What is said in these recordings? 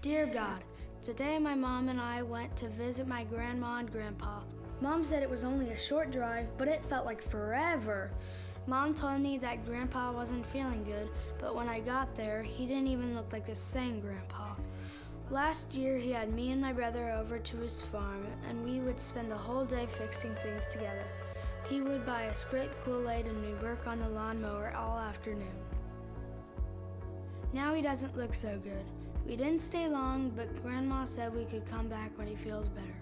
Dear God, today my mom and I went to visit my grandma and grandpa. Mom said it was only a short drive, but it felt like forever. Mom told me that grandpa wasn't feeling good, but when I got there, he didn't even look like the same grandpa. Last year, he had me and my brother over to his farm, and we would spend the whole day fixing things together. He would buy us grape Kool Aid, and we'd work on the lawnmower all afternoon. Now he doesn't look so good. We didn't stay long, but Grandma said we could come back when he feels better.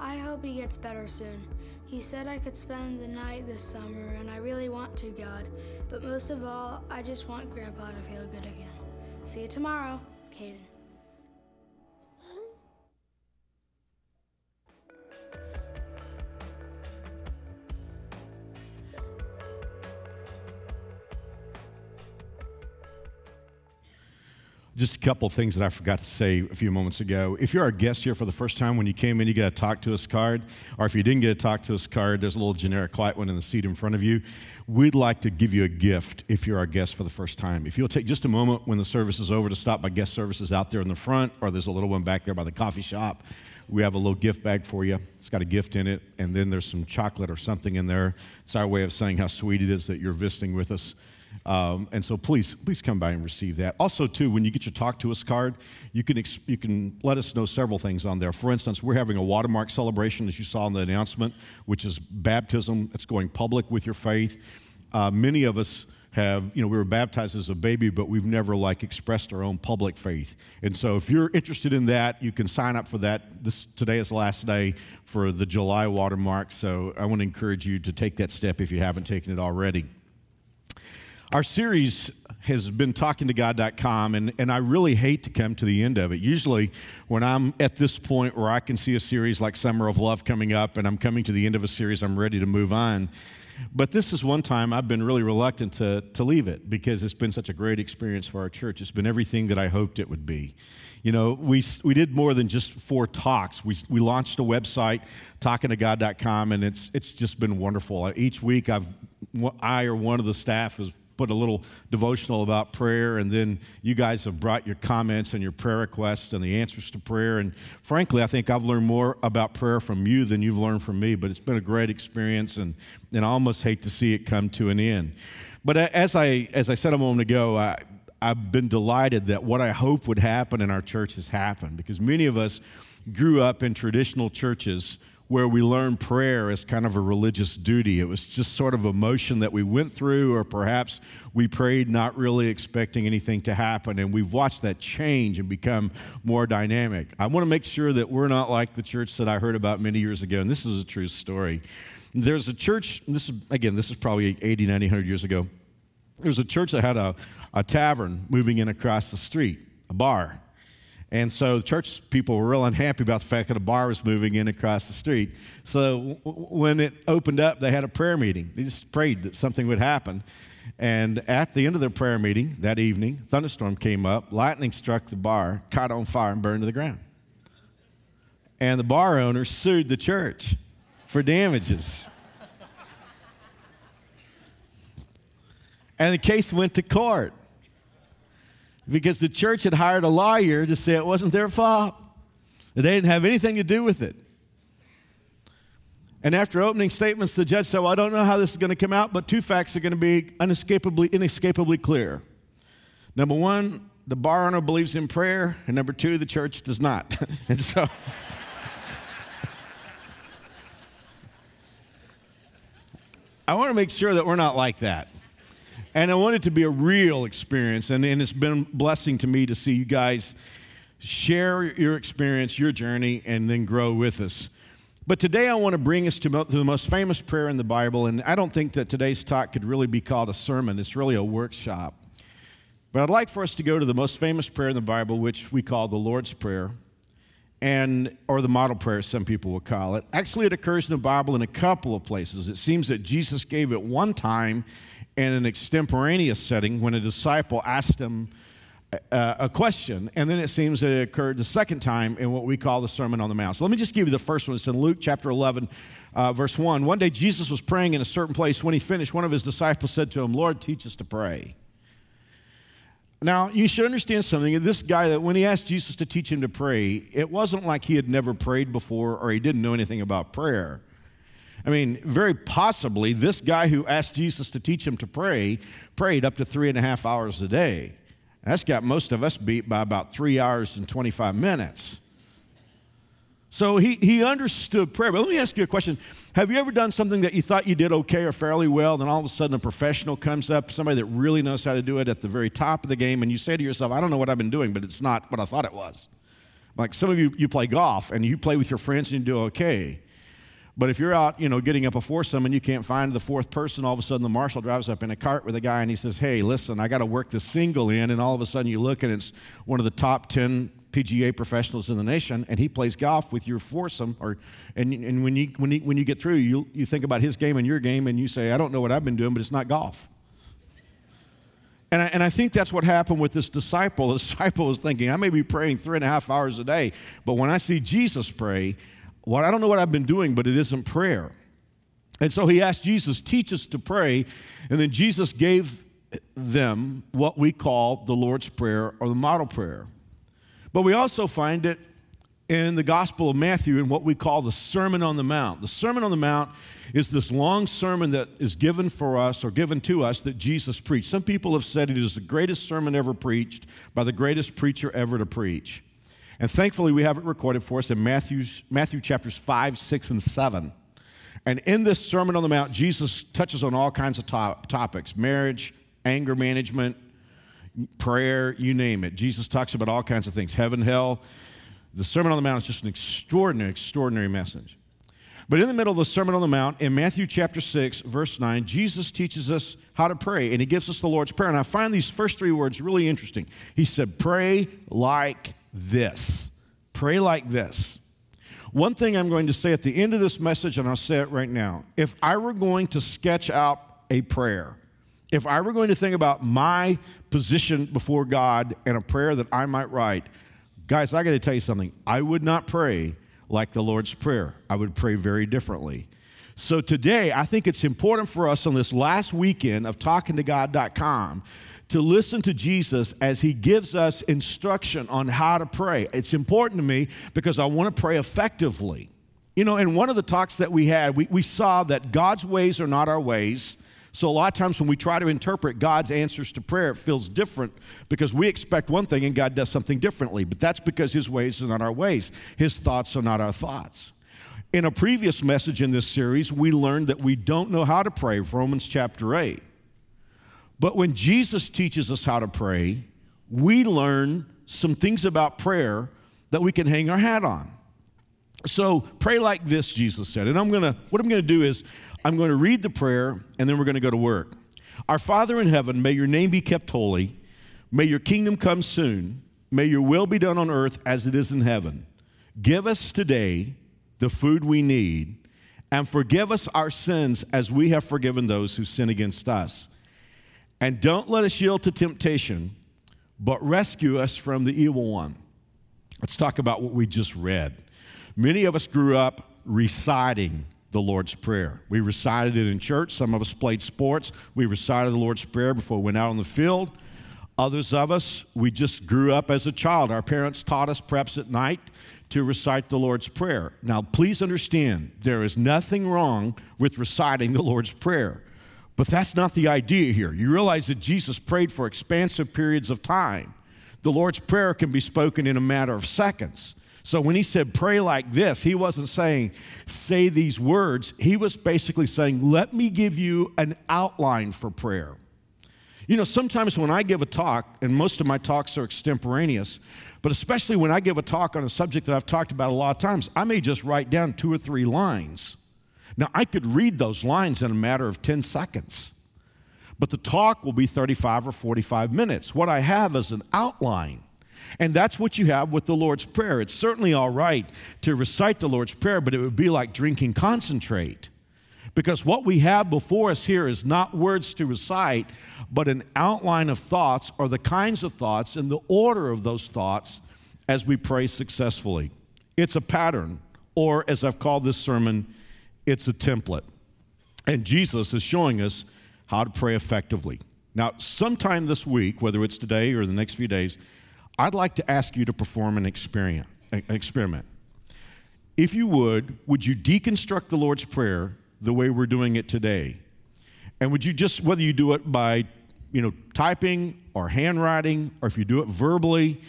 I hope he gets better soon. He said I could spend the night this summer, and I really want to, God. But most of all, I just want Grandpa to feel good again. See you tomorrow, Caden. Just a couple things that I forgot to say a few moments ago. If you're our guest here for the first time, when you came in, you got a talk to us card. Or if you didn't get a talk to us card, there's a little generic white one in the seat in front of you. We'd like to give you a gift if you're our guest for the first time. If you'll take just a moment when the service is over to stop by guest services out there in the front, or there's a little one back there by the coffee shop, we have a little gift bag for you. It's got a gift in it, and then there's some chocolate or something in there. It's our way of saying how sweet it is that you're visiting with us. Um, and so please, please come by and receive that. Also, too, when you get your talk to us card, you can, ex- you can let us know several things on there. For instance, we're having a watermark celebration, as you saw in the announcement, which is baptism. It's going public with your faith. Uh, many of us have, you know, we were baptized as a baby, but we've never like expressed our own public faith. And so if you're interested in that, you can sign up for that. This today is the last day for the July watermark. So I want to encourage you to take that step if you haven't taken it already. Our series has been talking to God.com, and, and I really hate to come to the end of it. Usually, when I'm at this point where I can see a series like Summer of Love coming up and I'm coming to the end of a series, I'm ready to move on. But this is one time I've been really reluctant to, to leave it because it's been such a great experience for our church. It's been everything that I hoped it would be. You know, we, we did more than just four talks. We, we launched a website, talkingtogod.com, and it's, it's just been wonderful. Each week, I've, I or one of the staff has put a little devotional about prayer, and then you guys have brought your comments and your prayer requests and the answers to prayer. And frankly, I think I've learned more about prayer from you than you've learned from me, but it's been a great experience, and, and I almost hate to see it come to an end. But as I, as I said a moment ago, I, I've been delighted that what I hope would happen in our church has happened because many of us grew up in traditional churches where we learned prayer as kind of a religious duty. It was just sort of a motion that we went through, or perhaps we prayed not really expecting anything to happen. And we've watched that change and become more dynamic. I want to make sure that we're not like the church that I heard about many years ago. And this is a true story. There's a church, this is, again, this is probably 80, 90, 100 years ago. There was a church that had a, a tavern moving in across the street, a bar. And so the church people were real unhappy about the fact that a bar was moving in across the street. So w- when it opened up, they had a prayer meeting. They just prayed that something would happen. And at the end of their prayer meeting that evening, thunderstorm came up, lightning struck the bar, caught on fire, and burned to the ground. And the bar owner sued the church for damages. and the case went to court because the church had hired a lawyer to say it wasn't their fault. They didn't have anything to do with it. And after opening statements, the judge said, Well, I don't know how this is going to come out, but two facts are going to be unescapably, inescapably clear. Number one, the bar owner believes in prayer, and number two, the church does not. and so. I want to make sure that we're not like that. And I want it to be a real experience. And, and it's been a blessing to me to see you guys share your experience, your journey, and then grow with us. But today I want to bring us to, the most famous prayer in the Bible. And I don't think that today's talk could really be called a sermon, it's really a workshop. But I'd like for us to go to the most famous prayer in the Bible, which we call the Lord's Prayer. And, or the model prayer, some people will call it. Actually, it occurs in the Bible in a couple of places. It seems that Jesus gave it one time in an extemporaneous setting when a disciple asked him uh, a question, and then it seems that it occurred the second time in what we call the Sermon on the Mount. So let me just give you the first one. It's in Luke chapter 11, uh, verse 1. One day Jesus was praying in a certain place. When he finished, one of his disciples said to him, Lord, teach us to pray. Now, you should understand something. This guy, that when he asked Jesus to teach him to pray, it wasn't like he had never prayed before or he didn't know anything about prayer. I mean, very possibly, this guy who asked Jesus to teach him to pray prayed up to three and a half hours a day. That's got most of us beat by about three hours and 25 minutes. So he, he understood prayer. But let me ask you a question. Have you ever done something that you thought you did okay or fairly well, then all of a sudden a professional comes up, somebody that really knows how to do it at the very top of the game, and you say to yourself, I don't know what I've been doing, but it's not what I thought it was. Like some of you, you play golf and you play with your friends and you do okay. But if you're out, you know, getting up a foursome and you can't find the fourth person, all of a sudden the marshal drives up in a cart with a guy and he says, Hey, listen, I got to work this single in. And all of a sudden you look and it's one of the top 10 PGA professionals in the nation, and he plays golf with your foursome. Or, and, and when, you, when, you, when you get through, you, you think about his game and your game, and you say, I don't know what I've been doing, but it's not golf. And I, and I think that's what happened with this disciple. The disciple was thinking, I may be praying three and a half hours a day, but when I see Jesus pray, well, I don't know what I've been doing, but it isn't prayer. And so he asked Jesus, teach us to pray. And then Jesus gave them what we call the Lord's Prayer or the model prayer. But we also find it in the Gospel of Matthew in what we call the Sermon on the Mount. The Sermon on the Mount is this long sermon that is given for us or given to us that Jesus preached. Some people have said it is the greatest sermon ever preached by the greatest preacher ever to preach. And thankfully, we have it recorded for us in Matthew's, Matthew chapters 5, 6, and 7. And in this Sermon on the Mount, Jesus touches on all kinds of top, topics marriage, anger management, prayer, you name it. Jesus talks about all kinds of things heaven, hell. The Sermon on the Mount is just an extraordinary, extraordinary message. But in the middle of the Sermon on the Mount, in Matthew chapter 6, verse 9, Jesus teaches us how to pray, and he gives us the Lord's Prayer. And I find these first three words really interesting. He said, Pray like this. Pray like this. One thing I'm going to say at the end of this message, and I'll say it right now if I were going to sketch out a prayer, if I were going to think about my position before God and a prayer that I might write, guys, I got to tell you something. I would not pray like the Lord's Prayer, I would pray very differently. So today, I think it's important for us on this last weekend of talkingtogod.com to listen to Jesus as he gives us instruction on how to pray. It's important to me because I want to pray effectively. You know, in one of the talks that we had, we, we saw that God's ways are not our ways. So, a lot of times when we try to interpret God's answers to prayer, it feels different because we expect one thing and God does something differently. But that's because His ways are not our ways, His thoughts are not our thoughts. In a previous message in this series, we learned that we don't know how to pray, Romans chapter 8. But when Jesus teaches us how to pray, we learn some things about prayer that we can hang our hat on. So pray like this, Jesus said. And I'm gonna, what I'm gonna do is I'm to read the prayer and then we're to go to work. Our Father in heaven, may your name be kept holy. May your kingdom come soon. May your will be done on earth as it is in heaven. Give us today the food we need and forgive us our sins as we have forgiven those who sin against us. And don't let us yield to temptation, but rescue us from the evil one. Let's talk about what we just read. Many of us grew up reciting the Lord's Prayer. We recited it in church. Some of us played sports. We recited the Lord's Prayer before we went out on the field. Others of us, we just grew up as a child. Our parents taught us perhaps at night to recite the Lord's Prayer. Now, please understand, there is nothing wrong with reciting the Lord's Prayer. But that's not the idea here. You realize that Jesus prayed for expansive periods of time. The Lord's Prayer can be spoken in a matter of seconds. So when he said pray like this, he wasn't saying say these words. He was basically saying, let me give you an outline for prayer. You know, sometimes when I give a talk, and most of my talks are extemporaneous, but especially when I give a talk on a subject that I've talked about a lot of times, I may just write down two or three lines. Now, I could read those lines in a matter of 10 seconds, but the talk will be 35 or 45 minutes. What I have is an outline. And that's what you have with the Lord's Prayer. It's certainly all right to recite the Lord's Prayer, but it would be like drinking concentrate. Because what we have before us here is not words to recite, but an outline of thoughts or the kinds of thoughts and the order of those thoughts as we pray successfully. It's a pattern, or as I've called this sermon, it's a template. And Jesus is showing us how to pray effectively. Now, sometime this week, whether it's today or the next few days, I'd like to ask you to perform an experiment. If you would, would you deconstruct the Lord's Prayer the way we're doing it today? And would you just, whether you do it by, you know, typing or handwriting, or if you do it verbally,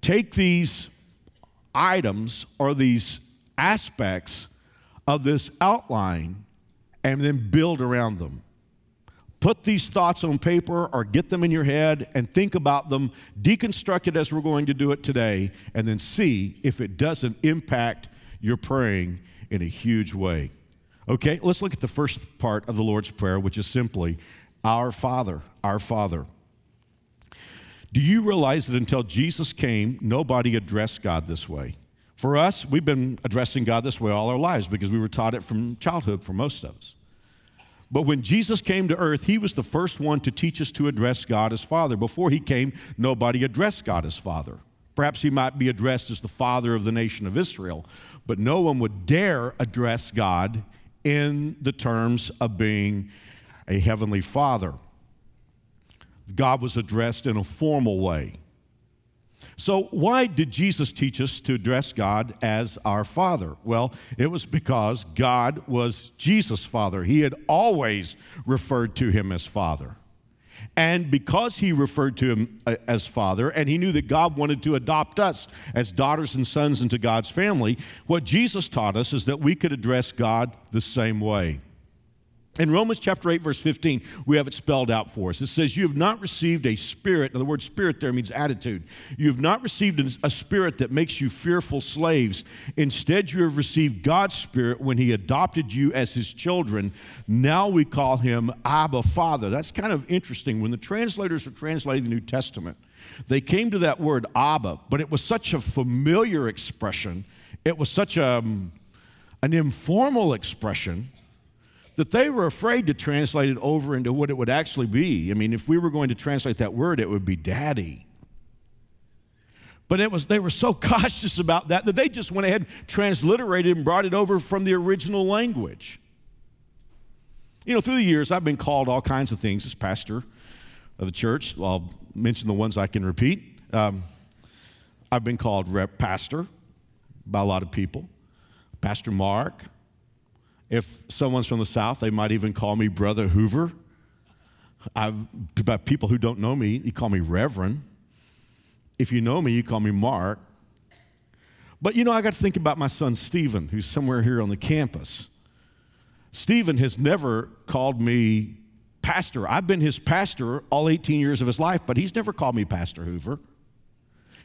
take these items or these aspects of this outline and then build around them. Put these thoughts on paper or get them in your head and think about them, deconstruct it as we're going to do it today, and then see if it doesn't impact your praying in a huge way. Okay, let's look at the first part of the Lord's Prayer, which is simply Our Father, Our Father. Do you realize that until Jesus came, nobody addressed God this way? For us, we've been addressing God this way all our lives because we were taught it from childhood for most of us. But when Jesus came to earth, he was the first one to teach us to address God as Father. Before he came, nobody addressed God as Father. Perhaps he might be addressed as the Father of the nation of Israel, but no one would dare address God in the terms of being a heavenly Father. God was addressed in a formal way. So, why did Jesus teach us to address God as our Father? Well, it was because God was Jesus' Father. He had always referred to him as Father. And because he referred to him uh, as Father, and he knew that God wanted to adopt us as daughters and sons into God's family, what Jesus taught us is that we could address God the same way. In Romans chapter 8, verse 15, we have it spelled out for us. It says, You have not received a spirit, and the word spirit there means attitude. You have not received a spirit that makes you fearful slaves. Instead, you have received God's spirit when He adopted you as His children. Now we call Him Abba Father. That's kind of interesting. When the translators are translating the New Testament, they came to that word Abba, but it was such a familiar expression, it was such a, um, an informal expression that they were afraid to translate it over into what it would actually be. I mean, if we were going to translate that word, it would be daddy. But it was, they were so cautious about that that they just went ahead, transliterated, and brought it over from the original language. You know, through the years, I've been called all kinds of things as pastor of the church. I'll mention the ones I can repeat. Um, I've been called rep pastor by a lot of people, Pastor Mark, if someone's from the South, they might even call me Brother Hoover. I've, by people who don't know me, you call me Reverend. If you know me, you call me Mark. But you know, I got to think about my son Stephen, who's somewhere here on the campus. Stephen has never called me pastor. I've been his pastor all 18 years of his life, but he's never called me Pastor Hoover.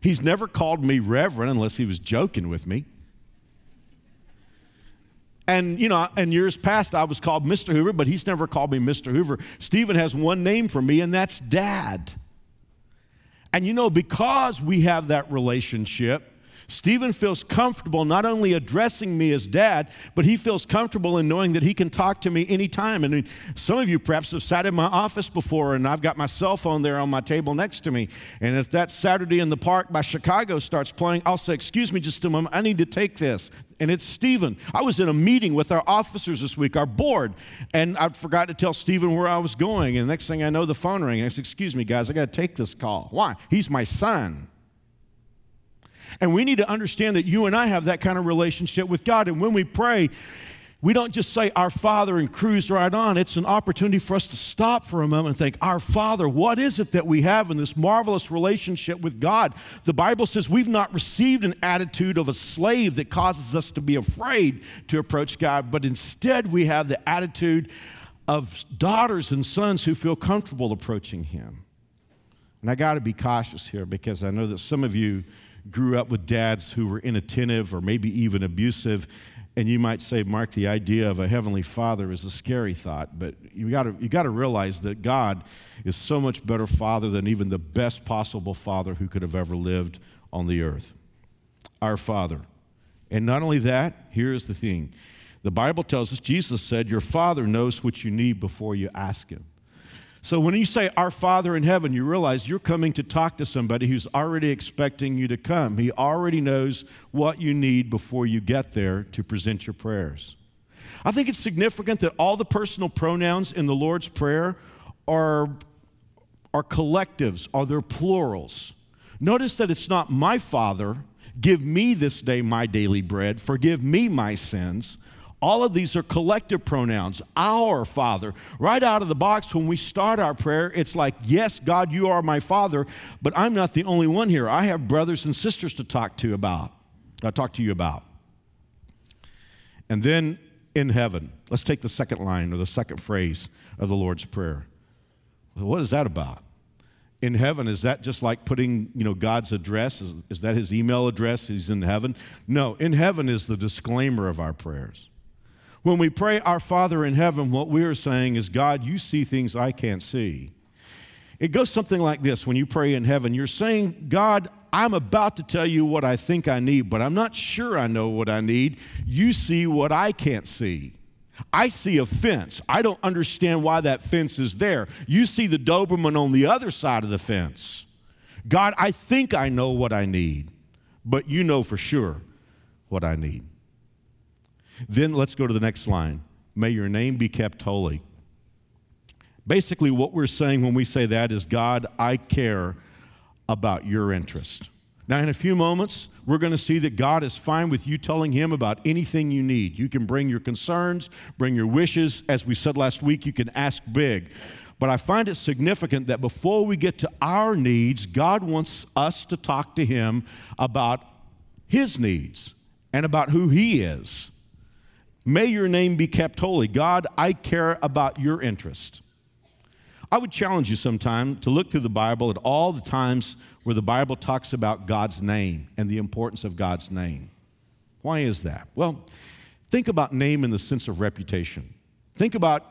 He's never called me Reverend unless he was joking with me. And, you know, in years past, I was called Mr. Hoover, but he's never called me Mr. Hoover. Stephen has one name for me, and that's Dad. And, you know, because we have that relationship, Stephen feels comfortable not only addressing me as dad, but he feels comfortable in knowing that he can talk to me anytime. And some of you perhaps have sat in my office before, and I've got my cell phone there on my table next to me. And if that Saturday in the Park by Chicago starts playing, I'll say, Excuse me just a moment, I need to take this. And it's Stephen. I was in a meeting with our officers this week, our board, and I forgot to tell Stephen where I was going. And next thing I know, the phone rang. I said, Excuse me, guys, I got to take this call. Why? He's my son. And we need to understand that you and I have that kind of relationship with God. And when we pray, we don't just say our Father and cruise right on. It's an opportunity for us to stop for a moment and think, Our Father, what is it that we have in this marvelous relationship with God? The Bible says we've not received an attitude of a slave that causes us to be afraid to approach God, but instead we have the attitude of daughters and sons who feel comfortable approaching Him. And I got to be cautious here because I know that some of you grew up with dads who were inattentive or maybe even abusive. And you might say, Mark, the idea of a heavenly father is a scary thought, but you gotta, you got to realize that God is so much better father than even the best possible father who could have ever lived on the earth. Our Father. And not only that, here's the thing the Bible tells us, Jesus said, Your Father knows what you need before you ask Him. So when you say, Our Father in heaven, you realize you're coming to talk to somebody who's already expecting you to come. He already knows what you need before you get there to present your prayers. I think it's significant that all the personal pronouns in the Lord's Prayer are are collectives, are they plurals. Notice that it's not my Father, give me this day my daily bread, forgive me my sins. All of these are collective pronouns. Our Father. Right out of the box, when we start our prayer, it's like, Yes, God, you are my Father, but I'm not the only one here. I have brothers and sisters to talk to about. I talk to you about. And then in heaven, let's take the second line or the second phrase of the Lord's Prayer. What is that about? in heaven is that just like putting you know god's address is, is, that his email address he's in heaven no in heaven is the disclaimer of our prayers when we pray our father in heaven what we are saying is god you see things i can't see it goes something like this when you pray in heaven you're saying god i'm about to tell you what i think i need but i'm not sure i know what i need you see what i can't see I see a fence. I don't understand why that fence is there. You see the Doberman on the other side of the fence. God, I think I know what I need, but you know for sure what I need. Then let's go to the next line. May your name be kept holy. Basically, what we're saying when we say that is, God, I care about your interest. Now, in a few moments, we're going to see that God is fine with you telling Him about anything you need. You can bring your concerns, bring your wishes. As we said last week, you can ask big. But I find it significant that before we get to our needs, God wants us to talk to Him about His needs and about who He is. May your name be kept holy. God, I care about your interest. I would challenge you sometime to look through the Bible at all the times where the Bible talks about God's name and the importance of God's name. Why is that? Well, think about name in the sense of reputation. Think about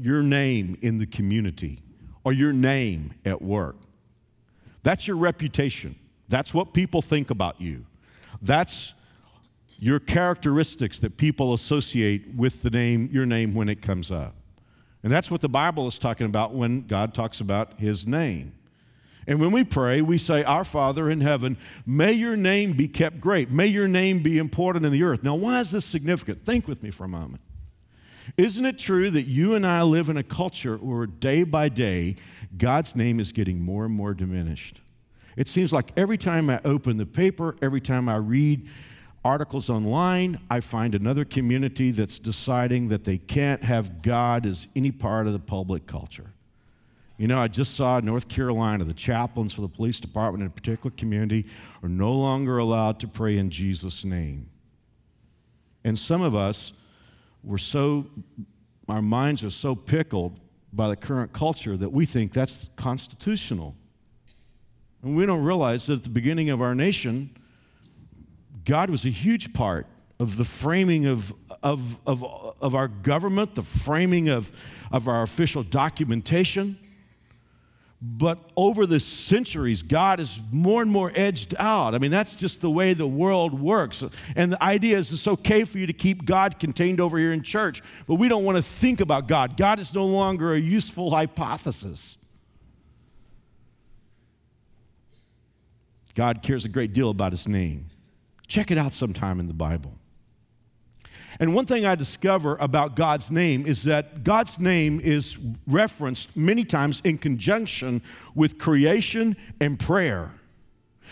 your name in the community or your name at work. That's your reputation. That's what people think about you. That's your characteristics that people associate with the name, your name when it comes up. And that's what the Bible is talking about when God talks about his name. And when we pray, we say, Our Father in heaven, may your name be kept great. May your name be important in the earth. Now, why is this significant? Think with me for a moment. Isn't it true that you and I live in a culture where day by day, God's name is getting more and more diminished? It seems like every time I open the paper, every time I read articles online, I find another community that's deciding that they can't have God as any part of the public culture. You know, I just saw in North Carolina the chaplains for the police department in a particular community are no longer allowed to pray in Jesus' name. And some of us were so, our minds are so pickled by the current culture that we think that's constitutional. And we don't realize that at the beginning of our nation, God was a huge part of the framing of, of, of, of our government, the framing of, of our official documentation. But over the centuries, God is more and more edged out. I mean, that's just the way the world works. And the idea is it's okay for you to keep God contained over here in church, but we don't want to think about God. God is no longer a useful hypothesis. God cares a great deal about his name. Check it out sometime in the Bible. And one thing I discover about God's name is that God's name is referenced many times in conjunction with creation and prayer.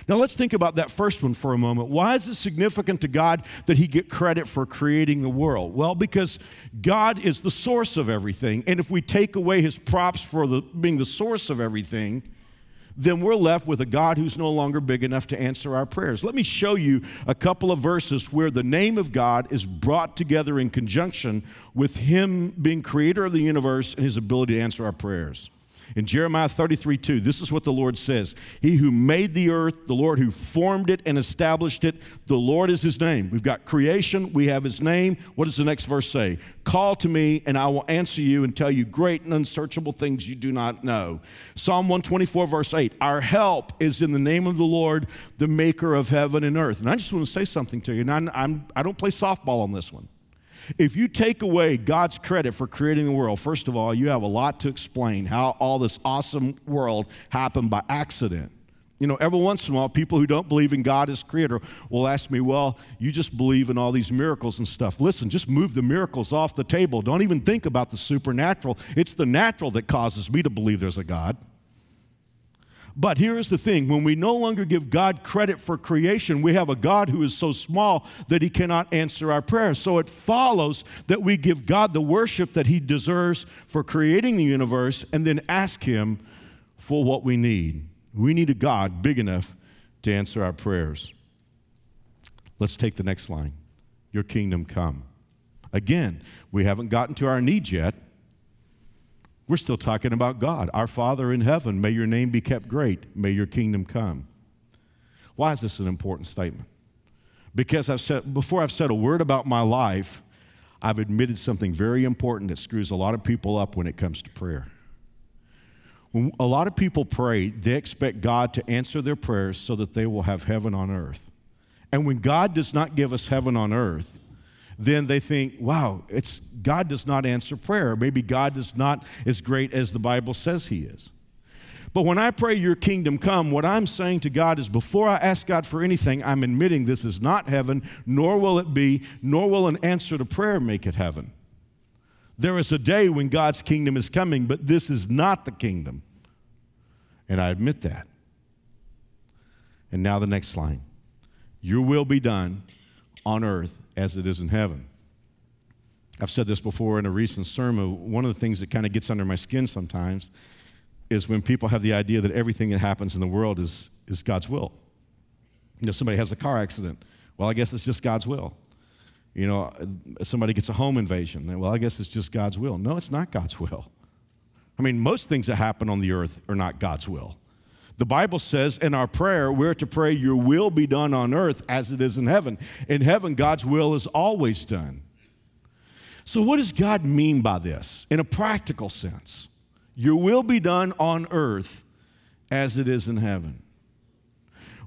Now let's think about that first one for a moment. Why is it significant to God that he get credit for creating the world? Well, because God is the source of everything. And if we take away his props for the, being the source of everything, then we're left with a God who's no longer big enough to answer our prayers. Let me show you a couple of verses where the name of God is brought together in conjunction with Him being creator of the universe and His ability to answer our prayers. In Jeremiah 33 2, this is what the Lord says He who made the earth, the Lord who formed it and established it, the Lord is his name. We've got creation, we have his name. What does the next verse say? Call to me, and I will answer you and tell you great and unsearchable things you do not know. Psalm 124, verse 8 Our help is in the name of the Lord, the maker of heaven and earth. And I just want to say something to you, and I'm, I'm, I do not play softball on this one. If you take away God's credit for creating the world, first of all, you have a lot to explain how all this awesome world happened by accident. You know, every once in a while, people who don't believe in God as creator will ask me, Well, you just believe in all these miracles and stuff. Listen, just move the miracles off the table. Don't even think about the supernatural. It's the natural that causes me to believe there's a God. But here is the thing when we no longer give God credit for creation, we have a God who is so small that he cannot answer our prayers. So it follows that we give God the worship that he deserves for creating the universe and then ask him for what we need. We need a God big enough to answer our prayers. Let's take the next line Your kingdom come. Again, we haven't gotten to our needs yet. We're still talking about God. Our Father in heaven, may your name be kept great. May your kingdom come. Why is this an important statement? Because I've said, before I've said a word about my life, I've admitted something very important that screws a lot of people up when it comes to prayer. When a lot of people pray, they expect God to answer their prayers so that they will have heaven on earth. And when God does not give us heaven on earth, then they think, wow, it's, God does not answer prayer. Maybe God is not as great as the Bible says he is. But when I pray, Your kingdom come, what I'm saying to God is before I ask God for anything, I'm admitting this is not heaven, nor will it be, nor will an answer to prayer make it heaven. There is a day when God's kingdom is coming, but this is not the kingdom. And I admit that. And now the next line Your will be done on earth as it is in heaven. I've said this before in a recent sermon. One of the things that kind of gets under my skin sometimes is when people have the idea that everything that happens in the world is, is God's will. You know, somebody has a car accident. Well, I guess it's just God's will. You know, somebody gets a home invasion. Well, I guess it's just God's will. No, it's not God's will. I mean, most things that happen on the earth are not God's will. The Bible says in our prayer, we're to pray, Your will be done on earth as it is in heaven. In heaven, God's will is always done. So, what does God mean by this in a practical sense? Your will be done on earth as it is in heaven.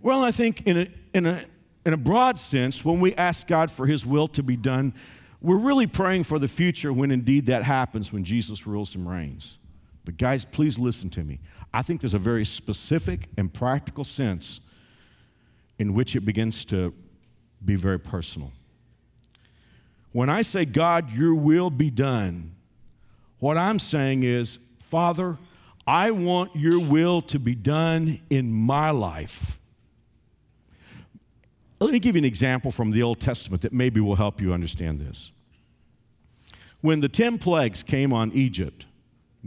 Well, I think in a, in a, in a broad sense, when we ask God for His will to be done, we're really praying for the future when indeed that happens, when Jesus rules and reigns. But, guys, please listen to me. I think there's a very specific and practical sense in which it begins to be very personal. When I say, God, your will be done, what I'm saying is, Father, I want your will to be done in my life. Let me give you an example from the Old Testament that maybe will help you understand this. When the 10 plagues came on Egypt,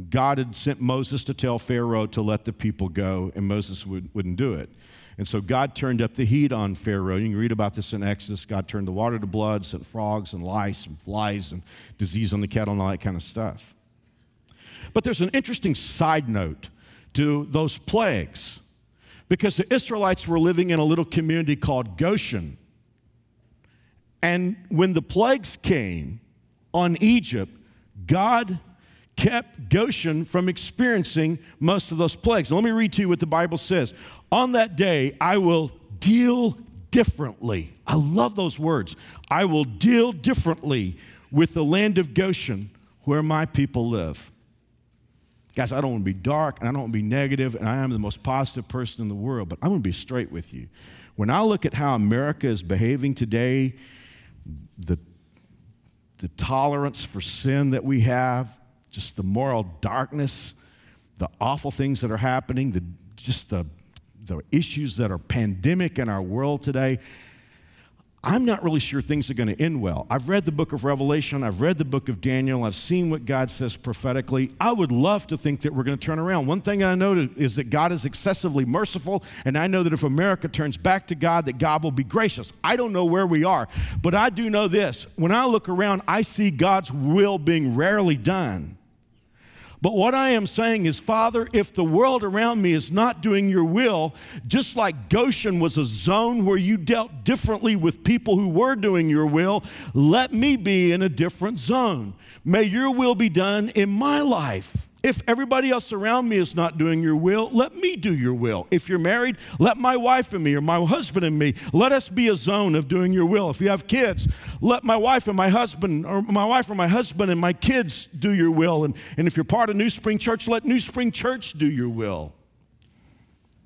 God had sent Moses to tell Pharaoh to let the people go, and Moses would, wouldn't do it. And so God turned up the heat on Pharaoh. You can read about this in Exodus. God turned the water to blood, sent frogs and lice and flies and disease on the cattle and all that kind of stuff. But there's an interesting side note to those plagues because the Israelites were living in a little community called Goshen. And when the plagues came on Egypt, God kept Goshen from experiencing most of those plagues. Now, let me read to you what the Bible says. On that day, I will deal differently. I love those words. I will deal differently with the land of Goshen where my people live. Guys, I don't want to be dark and I don't want to be negative, and I am the most positive person in the world, but I'm going to be straight with you. When I look at how America is behaving today, the, the tolerance for sin that we have, just the moral darkness, the awful things that are happening, the, just the, the issues that are pandemic in our world today. I'm not really sure things are going to end well. I've read the book of Revelation, I've read the book of Daniel, I've seen what God says prophetically. I would love to think that we're going to turn around. One thing I know is that God is excessively merciful, and I know that if America turns back to God, that God will be gracious. I don't know where we are, but I do know this. When I look around, I see God's will being rarely done. But what I am saying is, Father, if the world around me is not doing your will, just like Goshen was a zone where you dealt differently with people who were doing your will, let me be in a different zone. May your will be done in my life. If everybody else around me is not doing your will, let me do your will. If you're married, let my wife and me or my husband and me, let us be a zone of doing your will. If you have kids, let my wife and my husband, or my wife or my husband and my kids do your will. And, and if you're part of New Spring Church, let New Spring Church do your will.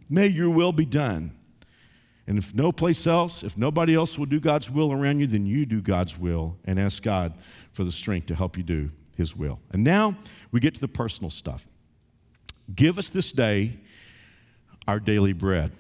May your will be done. And if no place else, if nobody else will do God's will around you, then you do God's will and ask God for the strength to help you do his will. And now we get to the personal stuff. Give us this day our daily bread.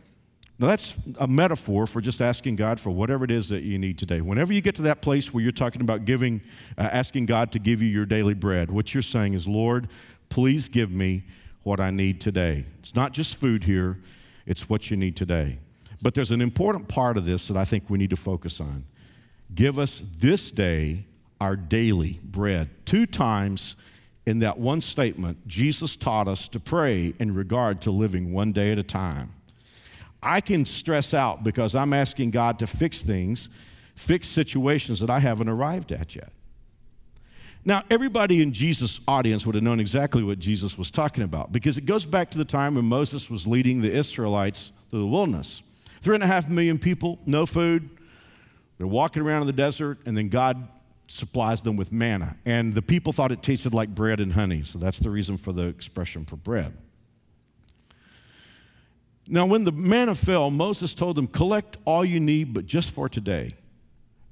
Now, that's a metaphor for just asking God for whatever it is that you need today. Whenever you get to that place where you're talking about giving, uh, asking God to give you your daily bread, what you're saying is, Lord, please give me what I need today. It's not just food here, it's what you need today. But there's an important part of this that I think we need to focus on. Give us this day our daily bread. Two times in that one statement, Jesus taught us to pray in regard to living one day at a time. I can stress out because I'm asking God to fix things, fix situations that I haven't arrived at yet. Now, everybody in Jesus' audience would have known exactly what Jesus was talking about because it goes back to the time when Moses was leading the Israelites through the wilderness. Three and a half million people, no food. They're walking around in the desert, and then God supplies them with manna. And the people thought it tasted like bread and honey, so that's the reason for the expression for bread. Now, when the manna fell, Moses told them, Collect all you need, but just for today.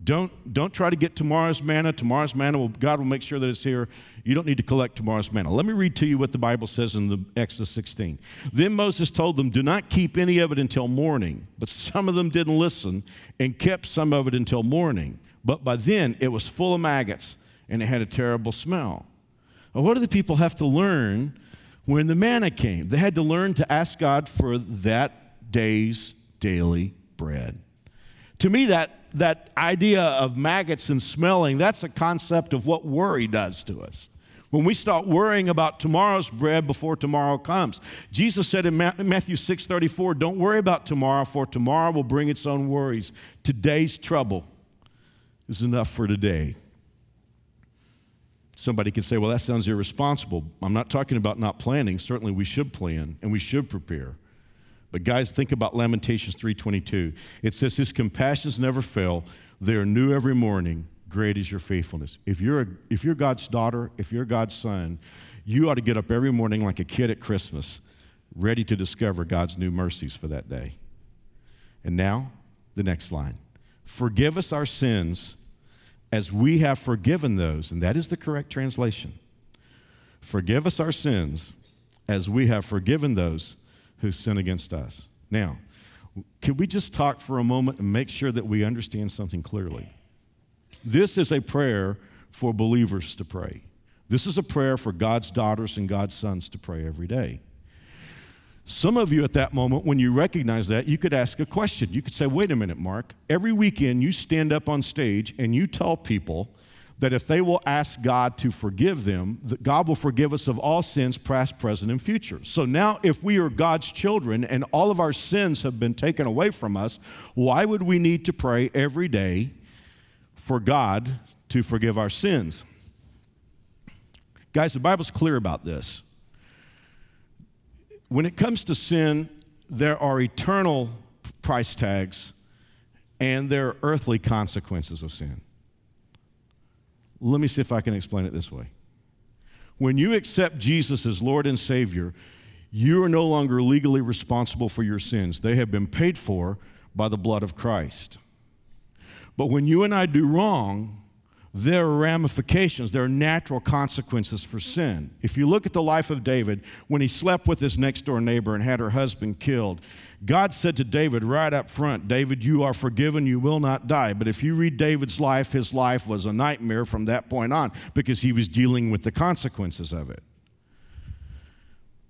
Don't, don't try to get tomorrow's manna. Tomorrow's manna, will, God will make sure that it's here. You don't need to collect tomorrow's manna. Let me read to you what the Bible says in the Exodus 16. Then Moses told them, Do not keep any of it until morning. But some of them didn't listen and kept some of it until morning. But by then it was full of maggots and it had a terrible smell. Well, what do the people have to learn when the manna came. They had to learn to ask God for that day's daily bread. To me, that, that idea of maggots and smelling, that's a concept of what worry does to us. When we start worrying about tomorrow's bread before tomorrow comes. Jesus said in Matthew 6:34, "Don't worry about tomorrow, for tomorrow will bring its own worries. Today's trouble is enough for today." Somebody could say, well, that sounds irresponsible. I'm not talking about not planning. Certainly we should plan and we should prepare. But guys, think about Lamentations 3:22. It says his compassions never fail. They are new every morning. Great is your faithfulness. If you're a, if you're God's daughter, if you're God's son, you ought to get up every morning like a kid at Christmas, ready to discover God's new mercies for that day. And now, the next line. Forgive us our sins as we have forgiven those, and that is the correct translation. Forgive us our sins as we have forgiven those who sin against us. Now, can we just talk for a moment and make sure that we understand something clearly? This is a prayer for believers to pray. This is a prayer for God's daughters and God's sons to pray every day. Some of you at that moment, when you recognize that, you could ask a question. You could say, wait a minute, Mark. Every weekend you stand up on stage and you tell people that if they will ask God to forgive them, that God will forgive us of all sins, past, present, and future. So now, if we are God's children and all of our sins have been taken away from us, why would we need to pray every day for God to forgive our sins? Guys, the Bible's clear about this when it comes to sin, there are eternal price tags and there are earthly consequences of sin. Let me see if I can explain it this way. When you accept Jesus as Lord and Savior, you are no longer legally responsible for your sins. They have been paid for by the blood of Christ. But when you and I do wrong, there are ramifications, there are natural consequences for sin. If you look at the life of David, when he slept with his next door neighbor and had her husband killed, God said to David right up front, David, you are forgiven, you will not die. But if you read David's life, his life was a nightmare from that point on because he was dealing with the consequences of it.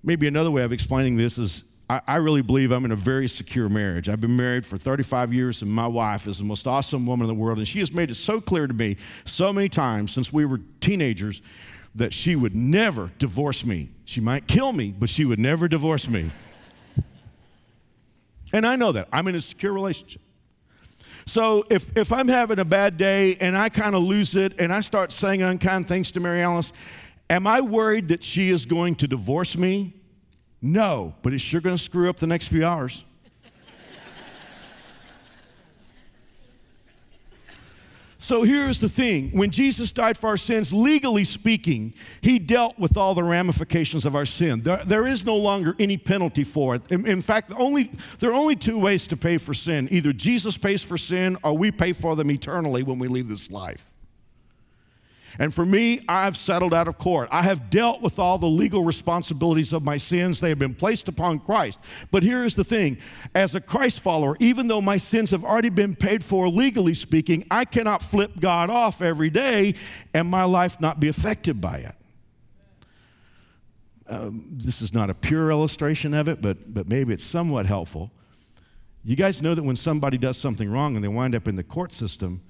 Maybe another way of explaining this is I, I, really believe I'm in a very secure marriage. I've been married for 35 years, and my wife is the most awesome woman in the world. And she has made it so clear to me so many times since we were teenagers that she would never divorce me. She might kill me, but she would never divorce me. and I know that. I'm in a secure relationship. So if, if I'm having a bad day and I kind of lose it and I start saying unkind things to Mary Alice, am I worried that she is going to divorce me? No, but it's sure going to screw up the next few hours. So here's the thing when Jesus died for our sins, legally speaking, he dealt with all the ramifications of our sin. There, there is no longer any penalty for it. In, in fact, the only, there are only two ways to pay for sin either Jesus pays for sin or we pay for them eternally when we leave this life. And for me, I've settled out of court. I have dealt with all the legal responsibilities of my sins. They have been placed upon Christ. But here is the thing as a Christ follower, even though my sins have already been paid for legally speaking, I cannot flip God off every day and my life not be affected by it. Um, this is not a pure illustration of it, but, but maybe it's somewhat helpful. You guys know that when somebody does something wrong and they wind up in the court system,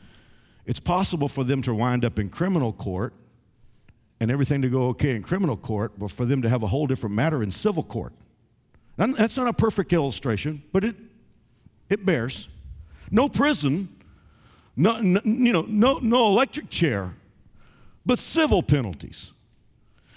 it's possible for them to wind up in criminal court and everything to go okay in criminal court, but for them to have a whole different matter in civil court. That's not a perfect illustration, but it, it bears. No prison, no, no, you know, no, no electric chair, but civil penalties.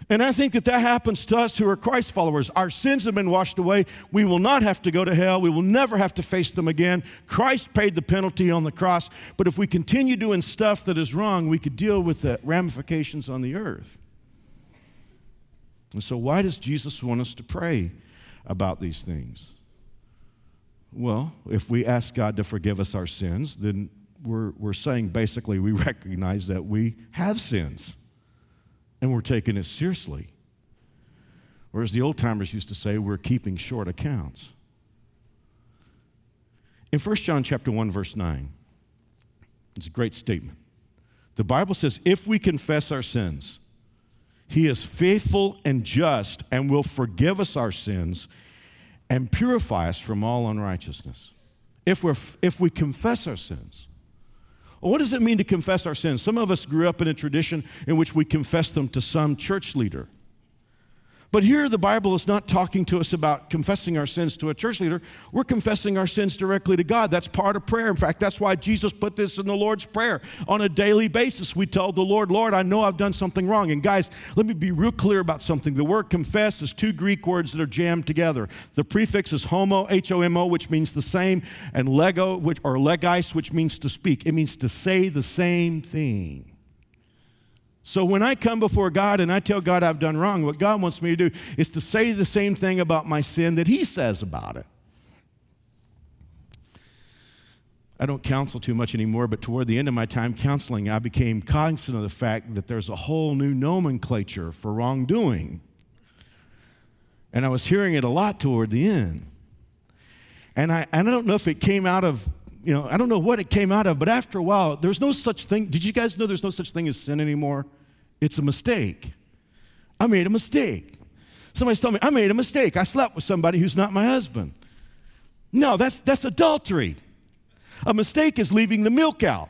And I think that that happens to us who are Christ followers. Our sins have been washed away. We will not have to go to hell. We will never have to face them again. Christ paid the penalty on the cross. But if we continue doing stuff that is wrong, we could deal with the ramifications on the earth. And so, why does Jesus want us to pray about these things? Well, if we ask God to forgive us our sins, then we're, we're saying basically we recognize that we have sins and we're taking it seriously. Or as the old timers used to say, we're keeping short accounts. In 1 John chapter 1 verse 9, it's a great statement. The Bible says, "If we confess our sins, he is faithful and just and will forgive us our sins and purify us from all unrighteousness." If, we're, if we confess our sins, what does it mean to confess our sins? Some of us grew up in a tradition in which we confess them to some church leader. But here, the Bible is not talking to us about confessing our sins to a church leader. We're confessing our sins directly to God. That's part of prayer. In fact, that's why Jesus put this in the Lord's Prayer. On a daily basis, we tell the Lord, Lord, I know I've done something wrong. And guys, let me be real clear about something. The word confess is two Greek words that are jammed together. The prefix is homo, H O M O, which means the same, and lego, which, or legais, which means to speak. It means to say the same thing. So when I come before God and I tell God I've done wrong, what God wants me to do is to say the same thing about my sin that He says about it. I don't counsel too much anymore, but toward the end of my time counseling, I became cognizant of the fact that there's a whole new nomenclature for wrongdoing. And I was hearing it a lot toward the end. And I, and I don't know if it came out of you know, I don't know what it came out of, but after a while, there's no such thing. Did you guys know there's no such thing as sin anymore? It's a mistake. I made a mistake. Somebody's telling me, I made a mistake. I slept with somebody who's not my husband. No, that's, that's adultery. A mistake is leaving the milk out.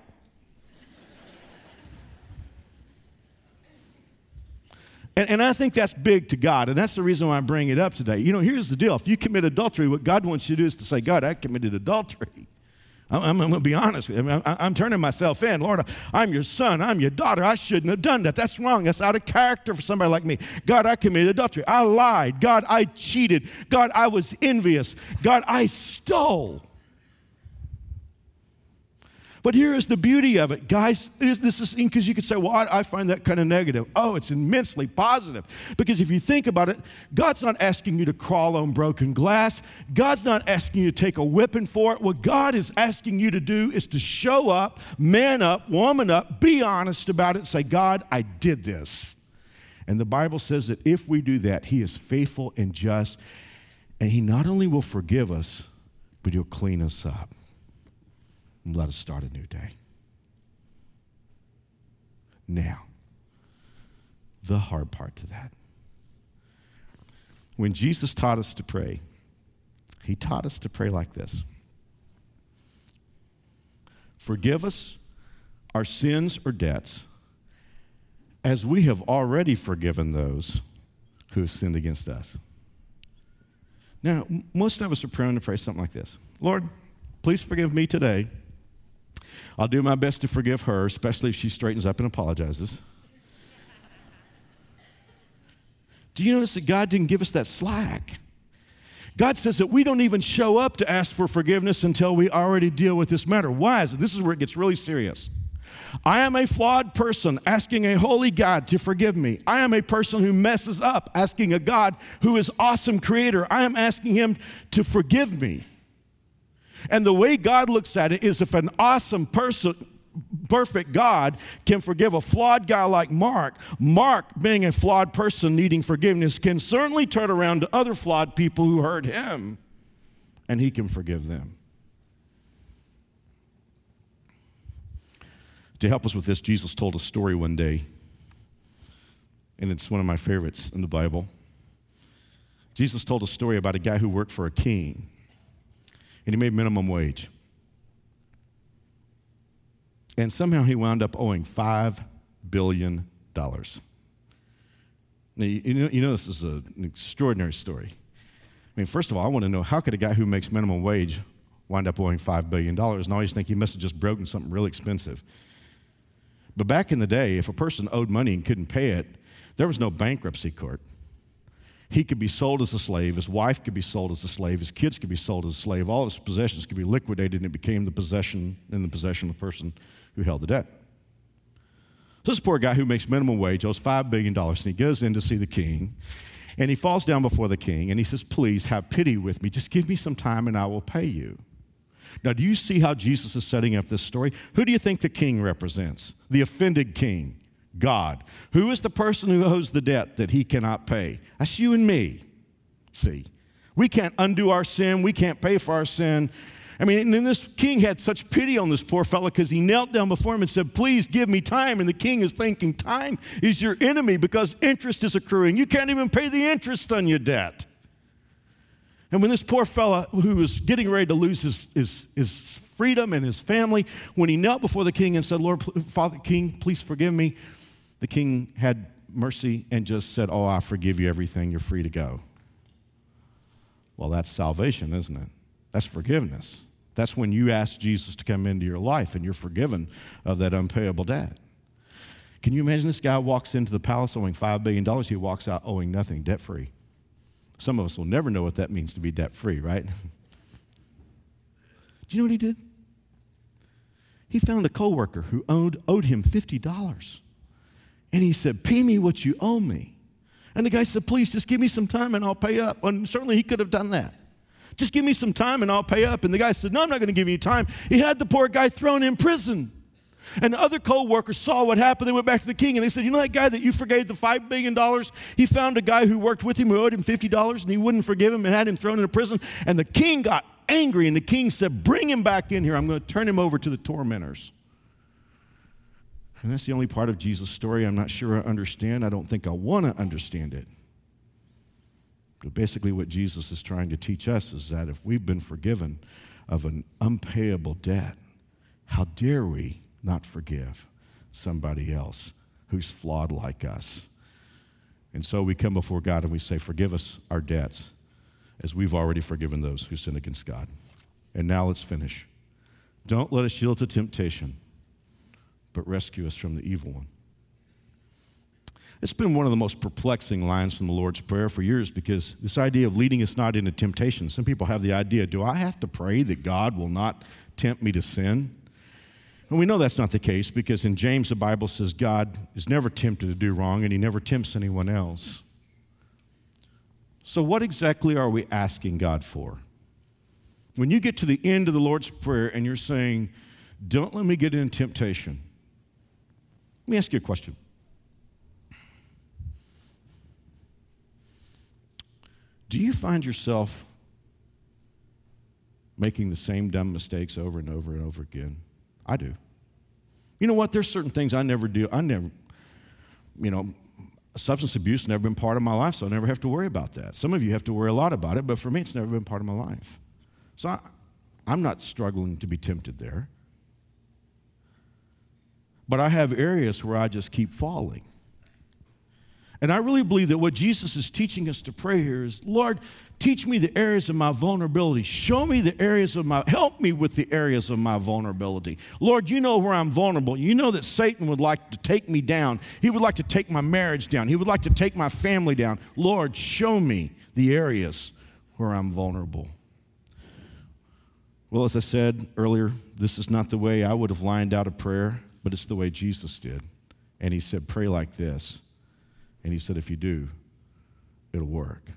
And, and, I think that's big to God, and that's the reason why I'm bringing it up today. You know, here's the deal if you commit adultery, what God wants you to do is to say, God, I committed adultery. I'm, I'm, going to be honest with you. I'm, I'm, turning myself in. Lord, I'm your son. I'm your daughter. I shouldn't have done that. That's wrong. That's out of character for somebody like me. God, I committed adultery. I lied. God, I cheated. God, I was envious. God, I stole. But here is the beauty of it. Guys, is, this is because you could say, well, I, I find that kind of negative. Oh, it's immensely positive. Because if you think about it, God's not asking you to crawl on broken glass. God's not asking you to take a whipping for it. What God is asking you to do is to show up, man up, woman up, be honest about it, say, God, I did this. And the Bible says that if we do that, He is faithful and just, and He not only will forgive us, but He'll clean us up and let us start a new day. Now, the hard part to that. When Jesus taught us to pray, he taught us to pray like this Forgive us our sins or debts as we have already forgiven those who have sinned against us. Now, most of us are prone to pray something like this Lord, please forgive me today I'll do my best to forgive her, especially if she straightens up and apologizes. Do you notice that God didn't give us that slack? God says that we don't even show up to ask for forgiveness until we already deal with this matter. Why is it? This is where it gets really serious. I am a flawed person asking a holy God to forgive me. I am a person who messes up asking a God who is awesome creator. I am asking him to forgive me. And the way God looks at it is if an awesome person perfect God can forgive a flawed guy like Mark, Mark, being a flawed person needing forgiveness, can certainly turn around to other flawed people who hurt him and he can forgive them. To help us with this, Jesus told a story one day, and it's one of my favorites in the Bible. Jesus told a story about a guy who worked for a king, and he made minimum wage. And somehow he wound up owing $5 billion. Now, you know, you know this is a, an extraordinary story. I mean, first of all, I want to know how could a guy who makes minimum wage wind up owing $5 billion? And I always think he must have just broken something really expensive. But back in the day, if a person owed money and couldn't pay it, there was no bankruptcy court. He could be sold as a slave, his wife could be sold as a slave, his kids could be sold as a slave, all his possessions could be liquidated, and it became the possession in the possession of the person who held the debt. So this poor guy who makes minimum wage owes $5 billion, and he goes in to see the king, and he falls down before the king, and he says, Please have pity with me. Just give me some time, and I will pay you. Now, do you see how Jesus is setting up this story? Who do you think the king represents? The offended king, God. Who is the person who owes the debt that he cannot pay? That's you and me. See, we can't undo our sin, we can't pay for our sin. I mean, and this king had such pity on this poor fellow because he knelt down before him and said, Please give me time. And the king is thinking, Time is your enemy because interest is accruing. You can't even pay the interest on your debt. And when this poor fellow who was getting ready to lose his, his, his freedom and his family, when he knelt before the king and said, Lord, Father King, please forgive me, the king had mercy and just said, Oh, I forgive you everything. You're free to go. Well, that's salvation, isn't it? That's forgiveness. That's when you ask Jesus to come into your life and you're forgiven of that unpayable debt. Can you imagine this guy walks into the palace owing $5 billion? He walks out owing nothing, debt free. Some of us will never know what that means to be debt free, right? Do you know what he did? He found a coworker who owed, owed him $50. And he said, Pay me what you owe me. And the guy said, Please just give me some time and I'll pay up. And certainly he could have done that. Just give me some time and I'll pay up. And the guy said, No, I'm not going to give you time. He had the poor guy thrown in prison. And the other co workers saw what happened. They went back to the king and they said, You know that guy that you forgave the $5 billion? He found a guy who worked with him who owed him $50 and he wouldn't forgive him and had him thrown into prison. And the king got angry and the king said, Bring him back in here. I'm going to turn him over to the tormentors. And that's the only part of Jesus' story I'm not sure I understand. I don't think I want to understand it. But basically, what Jesus is trying to teach us is that if we've been forgiven of an unpayable debt, how dare we not forgive somebody else who's flawed like us? And so we come before God and we say, Forgive us our debts as we've already forgiven those who sin against God. And now let's finish. Don't let us yield to temptation, but rescue us from the evil one. It's been one of the most perplexing lines from the Lord's Prayer for years because this idea of leading us not into temptation. Some people have the idea do I have to pray that God will not tempt me to sin? And we know that's not the case because in James, the Bible says God is never tempted to do wrong and he never tempts anyone else. So, what exactly are we asking God for? When you get to the end of the Lord's Prayer and you're saying, Don't let me get into temptation, let me ask you a question. Do you find yourself making the same dumb mistakes over and over and over again? I do. You know what? There's certain things I never do. I never, you know, substance abuse never been part of my life, so I never have to worry about that. Some of you have to worry a lot about it, but for me, it's never been part of my life. So I, I'm not struggling to be tempted there. But I have areas where I just keep falling. And I really believe that what Jesus is teaching us to pray here is Lord, teach me the areas of my vulnerability. Show me the areas of my, help me with the areas of my vulnerability. Lord, you know where I'm vulnerable. You know that Satan would like to take me down. He would like to take my marriage down. He would like to take my family down. Lord, show me the areas where I'm vulnerable. Well, as I said earlier, this is not the way I would have lined out a prayer, but it's the way Jesus did. And he said, Pray like this. And he said, if you do, it'll work.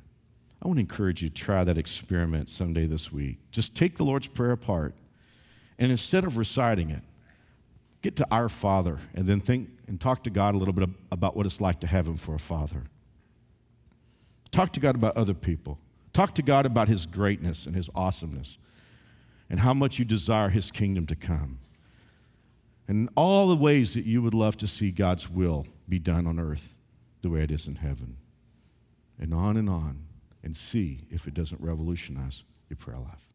I want to encourage you to try that experiment someday this week. Just take the Lord's Prayer apart, and instead of reciting it, get to our Father and then think and talk to God a little bit about what it's like to have Him for a Father. Talk to God about other people. Talk to God about His greatness and His awesomeness and how much you desire His kingdom to come. And all the ways that you would love to see God's will be done on earth the way it is in heaven. And on and on, and see if it doesn't revolutionize your prayer life.